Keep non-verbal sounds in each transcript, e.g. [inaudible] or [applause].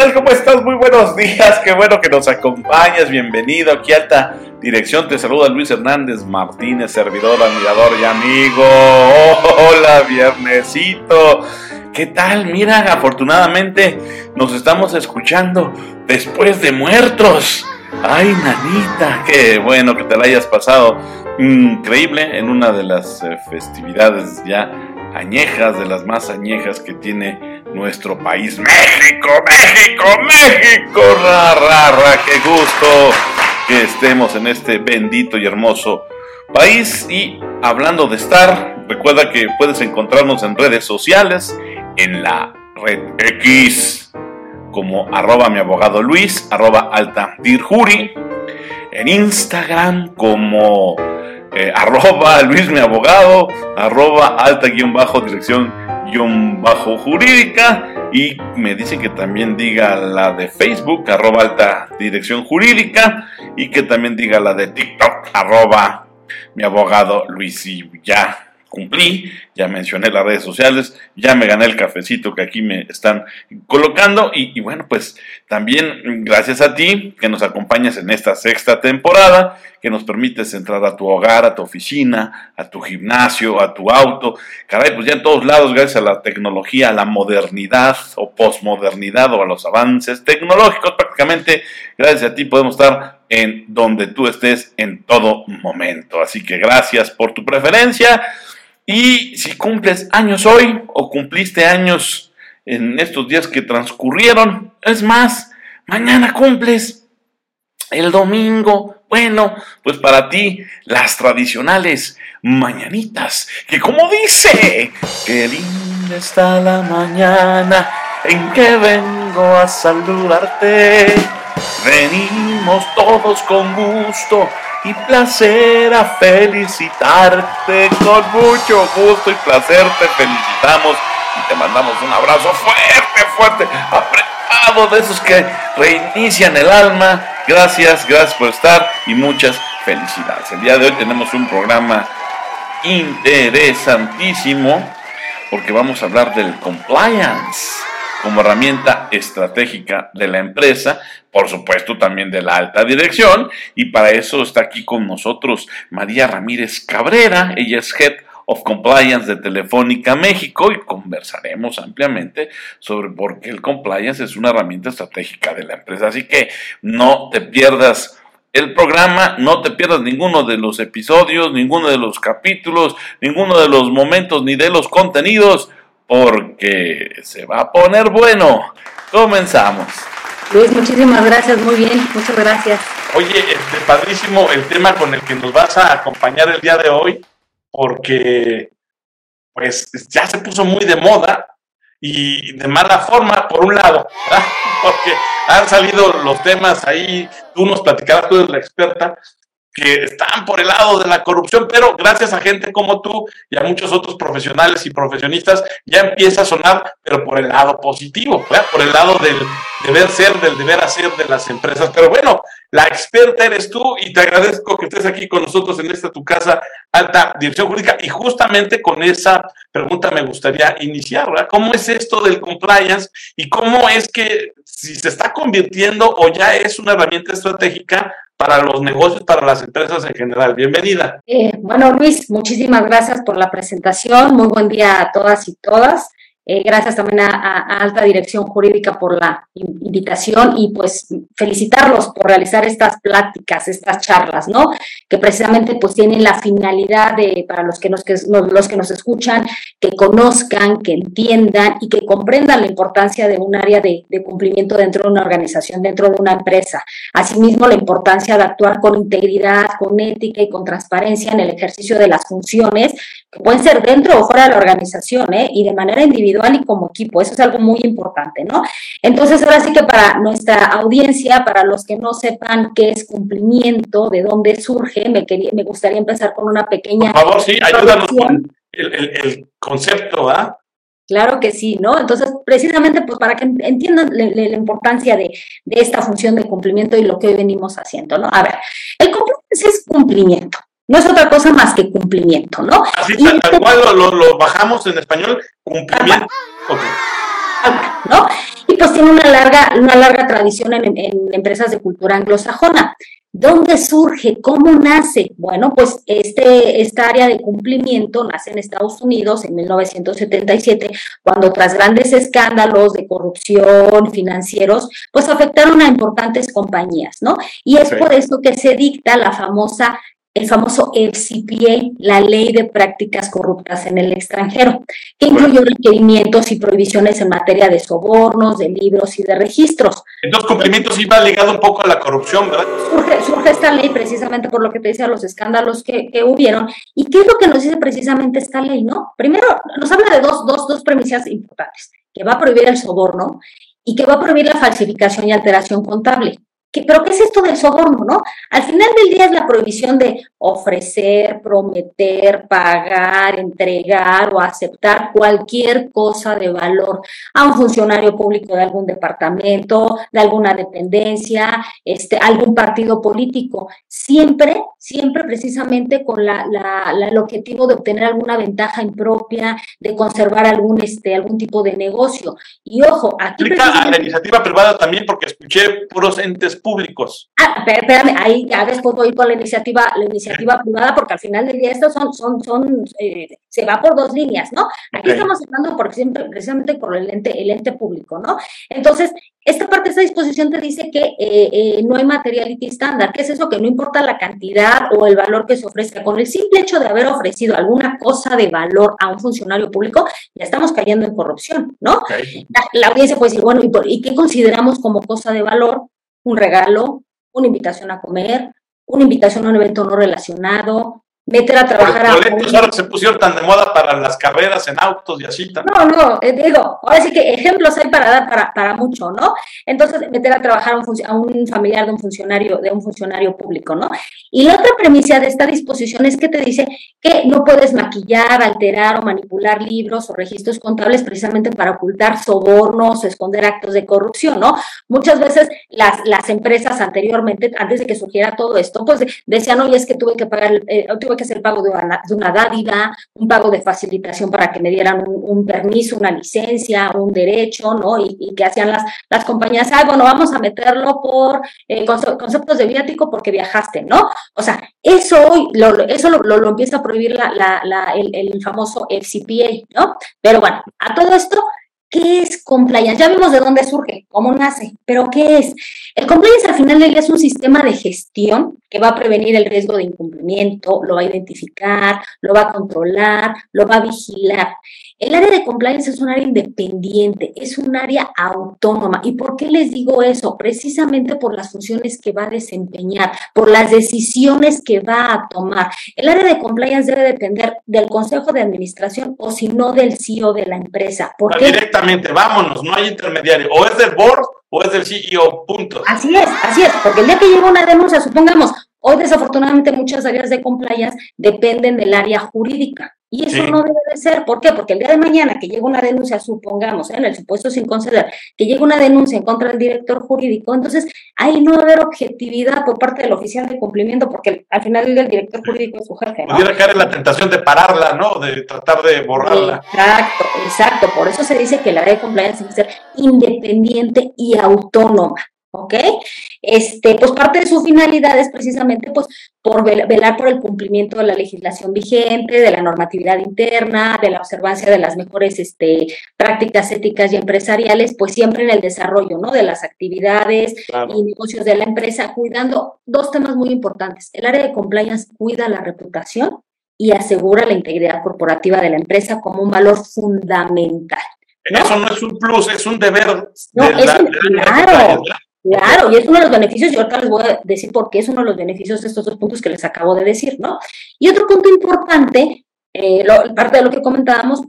¿Cómo estás? Muy buenos días, qué bueno que nos acompañas, bienvenido aquí a Alta Dirección, te saluda Luis Hernández Martínez, servidor, admirador y amigo. hola, viernesito. ¿Qué tal? Mira, afortunadamente nos estamos escuchando después de muertos. Ay, nanita, qué bueno que te la hayas pasado increíble en una de las eh, festividades ya añejas, de las más añejas que tiene nuestro país. México, México, México, ra, ra, ra, qué gusto que estemos en este bendito y hermoso país. Y hablando de estar, recuerda que puedes encontrarnos en redes sociales, en la red X, como arroba mi abogado Luis, arroba alta dirjuri, en Instagram como eh, [laughs] arroba Luis mi abogado, arroba alta guion bajo dirección bajo jurídica y me dice que también diga la de Facebook, arroba alta dirección jurídica y que también diga la de TikTok, arroba mi abogado Luis y ya cumplí, ya mencioné las redes sociales, ya me gané el cafecito que aquí me están colocando y, bueno, pues también gracias a ti que nos acompañas en esta sexta temporada, que nos permites entrar a tu hogar, a tu oficina, a tu gimnasio, a tu auto, caray, pues ya en todos lados, gracias a la tecnología, a la modernidad o posmodernidad o a los avances tecnológicos, prácticamente gracias a ti podemos estar en donde tú estés en todo momento. Así que gracias por tu preferencia. Y si cumples años hoy o cumpliste años en estos días que transcurrieron, es más, mañana cumples el domingo. Bueno, pues para ti las tradicionales mañanitas, que como dice, qué linda está la mañana en que vengo a saludarte. Venimos todos con gusto y placer a felicitarte. Con mucho gusto y placer te felicitamos y te mandamos un abrazo fuerte, fuerte, apretado de esos que reinician el alma. Gracias, gracias por estar y muchas felicidades. El día de hoy tenemos un programa interesantísimo porque vamos a hablar del compliance como herramienta estratégica de la empresa, por supuesto también de la alta dirección, y para eso está aquí con nosotros María Ramírez Cabrera, ella es Head of Compliance de Telefónica México y conversaremos ampliamente sobre por qué el compliance es una herramienta estratégica de la empresa. Así que no te pierdas el programa, no te pierdas ninguno de los episodios, ninguno de los capítulos, ninguno de los momentos ni de los contenidos porque se va a poner bueno. Comenzamos. Luis, muchísimas gracias, muy bien, muchas gracias. Oye, este, padrísimo el tema con el que nos vas a acompañar el día de hoy, porque pues ya se puso muy de moda y de mala forma, por un lado, [laughs] porque han salido los temas ahí, tú nos platicarás, tú eres la experta, que están por el lado de la corrupción, pero gracias a gente como tú y a muchos otros profesionales y profesionistas ya empieza a sonar, pero por el lado positivo, por el lado del deber ser, del deber hacer de las empresas. Pero bueno, la experta eres tú y te agradezco que estés aquí con nosotros en esta tu casa alta dirección jurídica y justamente con esa pregunta me gustaría iniciar. ¿Cómo es esto del compliance y cómo es que si se está convirtiendo o ya es una herramienta estratégica para los negocios, para las empresas en general. Bienvenida. Eh, bueno, Luis, muchísimas gracias por la presentación. Muy buen día a todas y todas. Eh, gracias también a, Alta Dirección Jurídica por la invitación y pues felicitarlos por realizar estas pláticas, estas charlas, ¿no? Que precisamente pues tienen la finalidad de, para los que nos, que, los que nos escuchan, que conozcan, que entiendan y que comprendan la importancia de un área de, de cumplimiento dentro de una organización, dentro de una empresa. Asimismo, la importancia de actuar con integridad, con ética y con transparencia en el ejercicio de las funciones que pueden ser dentro o fuera de la organización, ¿eh? Y de manera individual y como equipo. Eso es algo muy importante, ¿no? Entonces, ahora sí que para nuestra audiencia, para los que no sepan qué es cumplimiento, de dónde surge, me, quería, me gustaría empezar con una pequeña... Por favor, sí, ayúdanos con el, concepto, ¿ah? Claro que sí, ¿no? Entonces, precisamente, pues para que entiendan la, la importancia de, de, esta función de cumplimiento y lo que hoy venimos haciendo, ¿no? A ver, el cumplimiento es cumplimiento no es otra cosa más que cumplimiento, ¿no? Así tal, tal cual lo, bajamos en español, cumplimiento. ¿no? Y pues tiene una larga, una larga tradición en, en empresas de cultura anglosajona. ¿Dónde surge? ¿Cómo nace? Bueno, pues este, esta área de cumplimiento nace en Estados Unidos en 1977, cuando tras grandes escándalos de corrupción financieros, pues afectaron a importantes compañías, ¿no? Y es por eso que se dicta la famosa el famoso FCPA, la Ley de Prácticas Corruptas en el extranjero, que incluyó requerimientos y prohibiciones en materia de sobornos, de libros y de registros. Entonces, cumplimientos iba ligado un poco a la corrupción, ¿verdad? Surge, esta ley precisamente por lo que te decía, los escándalos que, que, hubieron. ¿Y qué es lo que nos dice precisamente esta ley, no? Primero, nos habla de dos, dos, dos premisas importantes, que va a prohibir el soborno y que va a prohibir la falsificación y alteración contable pero ¿qué es esto del soborno, no? Al final del día es la prohibición de ofrecer, prometer, pagar, entregar o aceptar cualquier cosa de valor a un funcionario público de algún departamento, de alguna dependencia, este, algún partido político, siempre, siempre precisamente con la, la, el objetivo de obtener alguna ventaja impropia, de conservar algún, este, algún tipo de negocio. Y ojo, aquí... Aplica a la iniciativa privada también porque escuché puros entes públicos. Ah, espérame, ahí ya después voy con la iniciativa, la iniciativa privada, porque al final del día esto son, son, son, eh, se va por dos líneas, ¿no? Aquí estamos hablando por ejemplo, precisamente por el ente, el ente público, ¿no? Entonces, esta parte de esta disposición te dice que eh, eh, no hay materiality estándar. ¿Qué es eso? Que no importa la cantidad o el valor que se ofrezca. Con el simple hecho de haber ofrecido alguna cosa de valor a un funcionario público, ya estamos cayendo en corrupción, ¿no? La, audiencia puede decir, bueno, ¿y, ¿y qué consideramos como cosa de valor? Un regalo, una invitación a comer, una invitación a un evento no relacionado, meter a trabajar Los boletos ahora se pusieron tan de moda para las carreras en autos y así también. No, no, eh, digo, ahora sí que ejemplos hay para dar para, para mucho, ¿no? Entonces, meter a trabajar a un, a un, familiar de un funcionario, de un funcionario público, ¿no? Y la otra premisa de esta disposición es que te dice que no puedes maquillar, alterar o manipular libros o registros contables precisamente para ocultar sobornos o esconder actos de corrupción, ¿no? Muchas veces las, las empresas anteriormente, antes de que surgiera todo esto, pues decían, oye, es que tuve que pagar, eh, tuve que hacer el pago de una, dádiva, un pago de facilitación para que me dieran un, permiso, una licencia, un derecho, ¿no? Y, que hacían las, las compañías, ah, bueno, vamos a meterlo por eh, conceptos de viático porque viajaste, ¿no? O sea, eso hoy, lo, eso lo, lo, empieza a prohibir la, el, el famoso FCPA, ¿no? Pero bueno, a todo esto, ¿Qué es compliance? Ya vimos de dónde surge, cómo nace, pero ¿qué es? El compliance al final es un sistema de gestión que va a prevenir el riesgo de incumplimiento, lo va a identificar, lo va a controlar, lo va a vigilar. El área de compliance es un área independiente, es un área autónoma. ¿Y por qué les digo eso? Precisamente por las funciones que va a desempeñar, por las decisiones que va a tomar. El área de compliance debe depender del consejo de administración o si no del CEO de la empresa. ¿Por Directamente, vámonos, no hay intermediario. O es del board o es del CEO, punto. Así es, así es, porque el día que llega una denuncia, supongamos, hoy desafortunadamente muchas áreas de compliance dependen del área jurídica. Y eso no debe de ser. ¿Por qué? Porque el día de mañana que llegue una denuncia, supongamos, ¿eh? en el supuesto sin conceder, que llegue una denuncia en contra del director jurídico, entonces ahí no va a haber objetividad por parte del oficial de cumplimiento, porque al final el director jurídico es su jefe. ¿no? Pudiera caer en la tentación de pararla, ¿no? De tratar de borrarla. Exacto, exacto. Por eso se dice que la ley de compliance debe ser independiente y autónoma. ¿Ok? Este, pues parte de su finalidad es precisamente pues por velar por el cumplimiento de la legislación vigente, de la normatividad interna, de la observancia de las mejores este, prácticas éticas y empresariales, pues siempre en el desarrollo, ¿no? De las actividades y negocios de la empresa, cuidando dos temas muy importantes. El área de compliance cuida la reputación y asegura la integridad corporativa de la empresa como un valor fundamental. Eso no es un plus, es un deber. No, es un, claro, Claro, y es uno de los beneficios, y ahorita les voy a decir por qué es uno de los beneficios estos dos puntos que les acabo de decir, ¿no? Y otro punto importante, eh, parte de lo que comentábamos,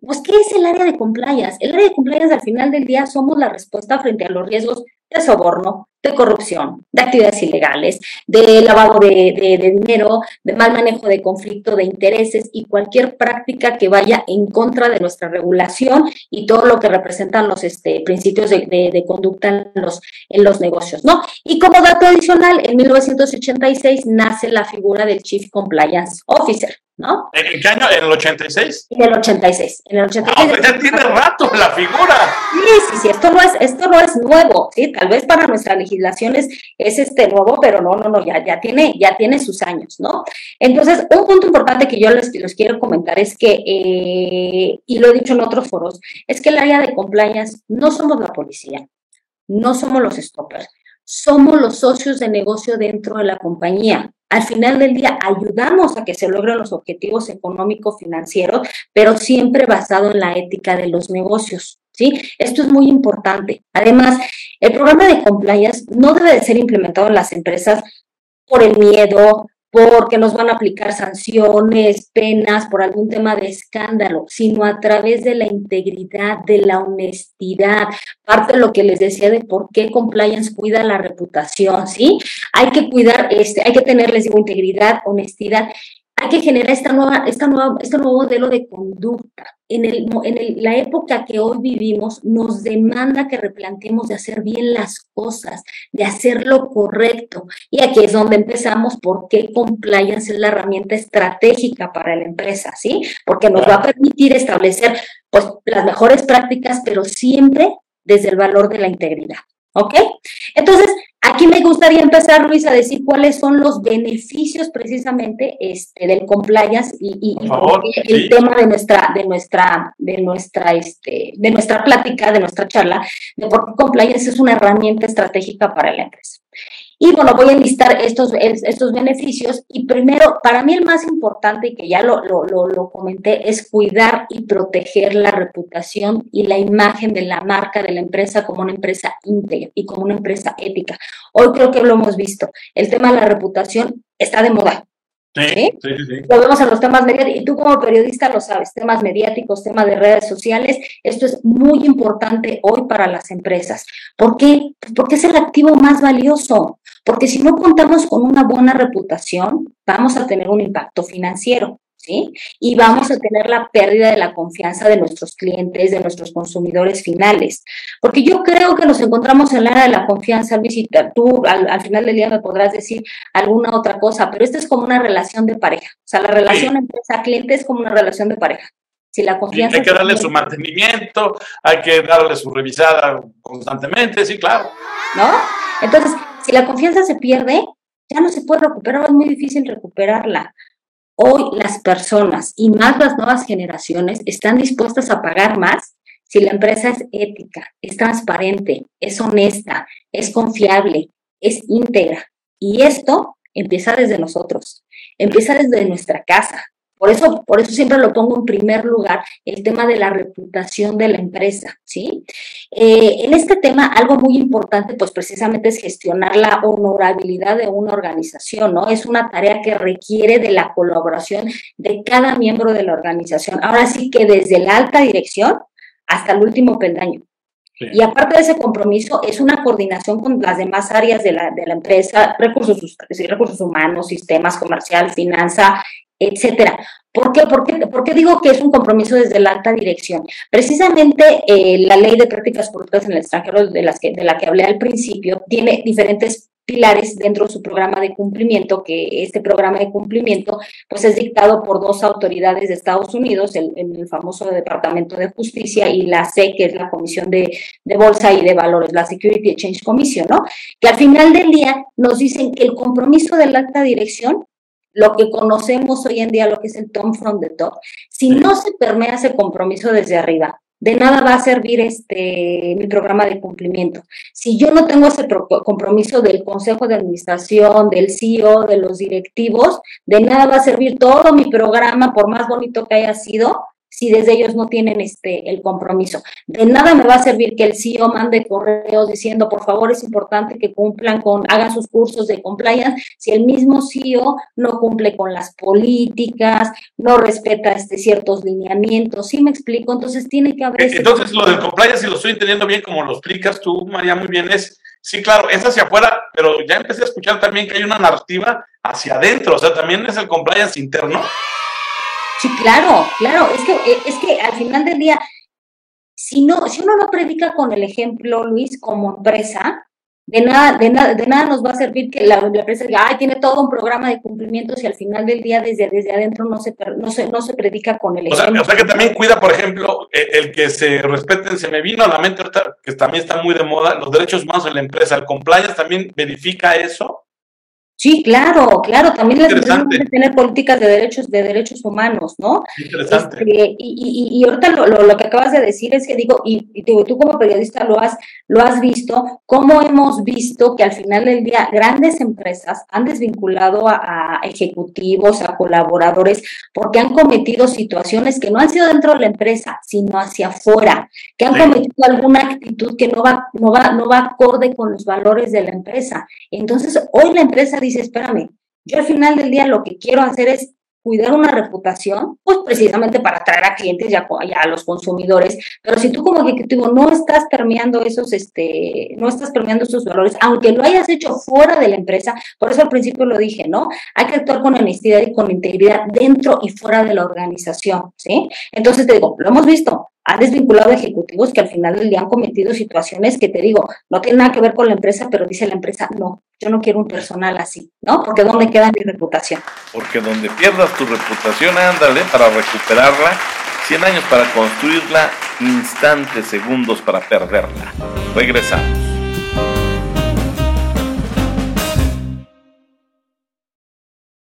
pues, ¿qué es el área de compliance? El área de compliance al final del día somos la respuesta frente a los riesgos de soborno, de corrupción, de actividades ilegales, de lavado de, dinero, de mal manejo de conflicto de intereses y cualquier práctica que vaya en contra de nuestra regulación y todo lo que representan los este, principios de, conducta en los, en los negocios, ¿no? Y como dato adicional, en 1986 nace la figura del Chief Compliance Officer. ¿No? ¿En qué año? ¿En el 86? En el 86. En el 86. Ah, pues ya tiene rato la figura. Sí, sí, sí, esto no es, esto no es nuevo, sí, tal vez para nuestra legislación es, este nuevo, pero no, no, no, ya, ya tiene, ya tiene sus años, ¿no? Entonces, un punto importante que yo les, les quiero comentar es que, eh, y lo he dicho en otros foros, es que el área de compliance no somos la policía, no somos los stoppers, somos los socios de negocio dentro de la compañía. Al final del día ayudamos a que se logren los objetivos económicos financieros, pero siempre basado en la ética de los negocios. ¿Sí? Esto es muy importante. Además, el programa de compliance no debe de ser implementado en las empresas por el miedo, porque nos van a aplicar sanciones, penas por algún tema de escándalo, sino a través de la integridad, de la honestidad. Parte de lo que les decía de por qué compliance cuida la reputación, ¿sí? Hay que cuidar, este, hay que tener, les digo, integridad, honestidad hay que generar esta nueva, esta nueva, este nuevo modelo de conducta. En, el, en la época que hoy vivimos nos demanda que replanteemos de hacer bien las cosas, de hacer lo correcto. Y aquí es donde empezamos porque compliance es la herramienta estratégica para la empresa, ¿sí? Porque nos va a permitir establecer pues, las mejores prácticas, pero siempre desde el valor de la integridad. ¿Ok? Entonces, aquí me gustaría empezar, Luis, a decir cuáles son los beneficios precisamente este, del compliance y, el tema de nuestra, de nuestra, de nuestra, este, de nuestra plática, de nuestra charla, de por qué compliance es una herramienta estratégica para la empresa. Y bueno, voy a enlistar estos, estos beneficios. Y primero, para mí el más importante, y que ya lo, lo, comenté, es cuidar y proteger la reputación y la imagen de la marca de la empresa como una empresa íntegra y como una empresa ética. Hoy creo que lo hemos visto. El tema de la reputación está de moda. Sí, sí, sí, Lo vemos en los temas mediáticos, y tú como periodista lo sabes, temas mediáticos, temas de redes sociales, esto es muy importante hoy para las empresas. ¿Por qué? Porque es el activo más valioso, porque si no contamos con una buena reputación, vamos a tener un impacto financiero. ¿sí? Y vamos a tener la pérdida de la confianza de nuestros clientes, de nuestros consumidores finales. Porque yo creo que nos encontramos en la era de la confianza, Luis, y tú al, final del día me podrás decir alguna otra cosa, pero esta es como una relación de pareja. O sea, la relación empresa-cliente es como una relación de pareja. Si la confianza... hay que darle su mantenimiento, hay que darle su revisada constantemente, sí, claro. ¿No? Entonces, si la confianza se pierde, ya no se puede recuperar, es muy difícil recuperarla. Hoy las personas y más las nuevas generaciones están dispuestas a pagar más si la empresa es ética, es transparente, es honesta, es confiable, es íntegra. Y esto empieza desde nosotros, empieza desde nuestra casa, por eso, por eso siempre lo pongo en primer lugar, el tema de la reputación de la empresa, ¿sí? Eh, en este tema, algo muy importante, pues precisamente es gestionar la honorabilidad de una organización, ¿no? Es una tarea que requiere de la colaboración de cada miembro de la organización. Ahora sí que desde la alta dirección hasta el último peldaño. Y aparte de ese compromiso, es una coordinación con las demás áreas de la, de la empresa, recursos, recursos humanos, sistemas comercial, finanza, etcétera. ¿Por qué? ¿Por qué? digo que es un compromiso desde la alta dirección? Precisamente eh, la ley de prácticas corruptas en el extranjero, de, las que, de la que hablé al principio, tiene diferentes pilares dentro de su programa de cumplimiento, que este programa de cumplimiento pues es dictado por dos autoridades de Estados Unidos, el, el famoso Departamento de Justicia y la SEC, que es la Comisión de, de, Bolsa y de Valores, la Security Exchange Commission, ¿no? Que al final del día nos dicen que el compromiso de la alta dirección lo que conocemos hoy en día, lo que es el tom from the top, si no se permea ese compromiso desde arriba, de nada va a servir este mi programa de cumplimiento. Si yo no tengo ese compromiso del consejo de administración, del CEO, de los directivos, de nada va a servir todo mi programa, por más bonito que haya sido, si desde ellos no tienen este, el compromiso. De nada me va a servir que el CEO mande correos diciendo, por favor, es importante que cumplan con, hagan sus cursos de compliance, si el mismo CEO no cumple con las políticas, no respeta este, ciertos lineamientos. ¿Sí me explico? Entonces tiene que haber... Entonces lo del compliance, si lo estoy entendiendo bien, como lo explicas tú, María, muy bien, es... Sí, claro, es hacia afuera, pero ya empecé a escuchar también que hay una narrativa hacia adentro, o sea, también es el compliance interno. Sí, claro, claro. Es que, eh, es que al final del día, si, no, si uno no predica con el ejemplo, Luis, como empresa, de nada, de nada, de nada nos va a servir que la, empresa diga, ay, tiene todo un programa de cumplimientos y al final del día desde, desde adentro no se, no, se, no se predica con el o sea, o sea, que también cuida, por ejemplo, e, el, que se respeten, se me vino a la mente ahorita, que también está muy de moda, los derechos humanos en la empresa. ¿El compliance también verifica eso? Sí, claro, claro, también tenemos que tener políticas de derechos, de derechos humanos, ¿no? Interesante. Este, y, y, y, ahorita lo, lo, que acabas de decir es que digo, y, y tú como periodista lo has, lo has visto, cómo hemos visto que al final del día grandes empresas han desvinculado a, ejecutivos, a colaboradores, porque han cometido situaciones que no han sido dentro de la empresa, sino hacia afuera, que han cometido alguna actitud que no va, no va, no va acorde con los valores de la empresa. Entonces, hoy la empresa dice, espérame, yo al final del día lo que quiero hacer es cuidar una reputación, pues precisamente para atraer a clientes y a, a, los consumidores. Pero si tú como ejecutivo no estás permeando esos, este, no estás permeando esos valores, aunque lo hayas hecho fuera de la empresa, por eso al principio lo dije, ¿no? Hay que actuar con honestidad y con integridad dentro y fuera de la organización, ¿sí? Entonces te digo, lo hemos visto, ha desvinculado ejecutivos que al final día han cometido situaciones que te digo, no tienen nada que ver con la empresa, pero dice la empresa, no, yo no quiero un personal así, ¿no? Porque ¿dónde queda mi reputación? Porque donde pierdas tu reputación, ándale, para recuperarla, 100 años para construirla, instantes, segundos para perderla. Regresamos.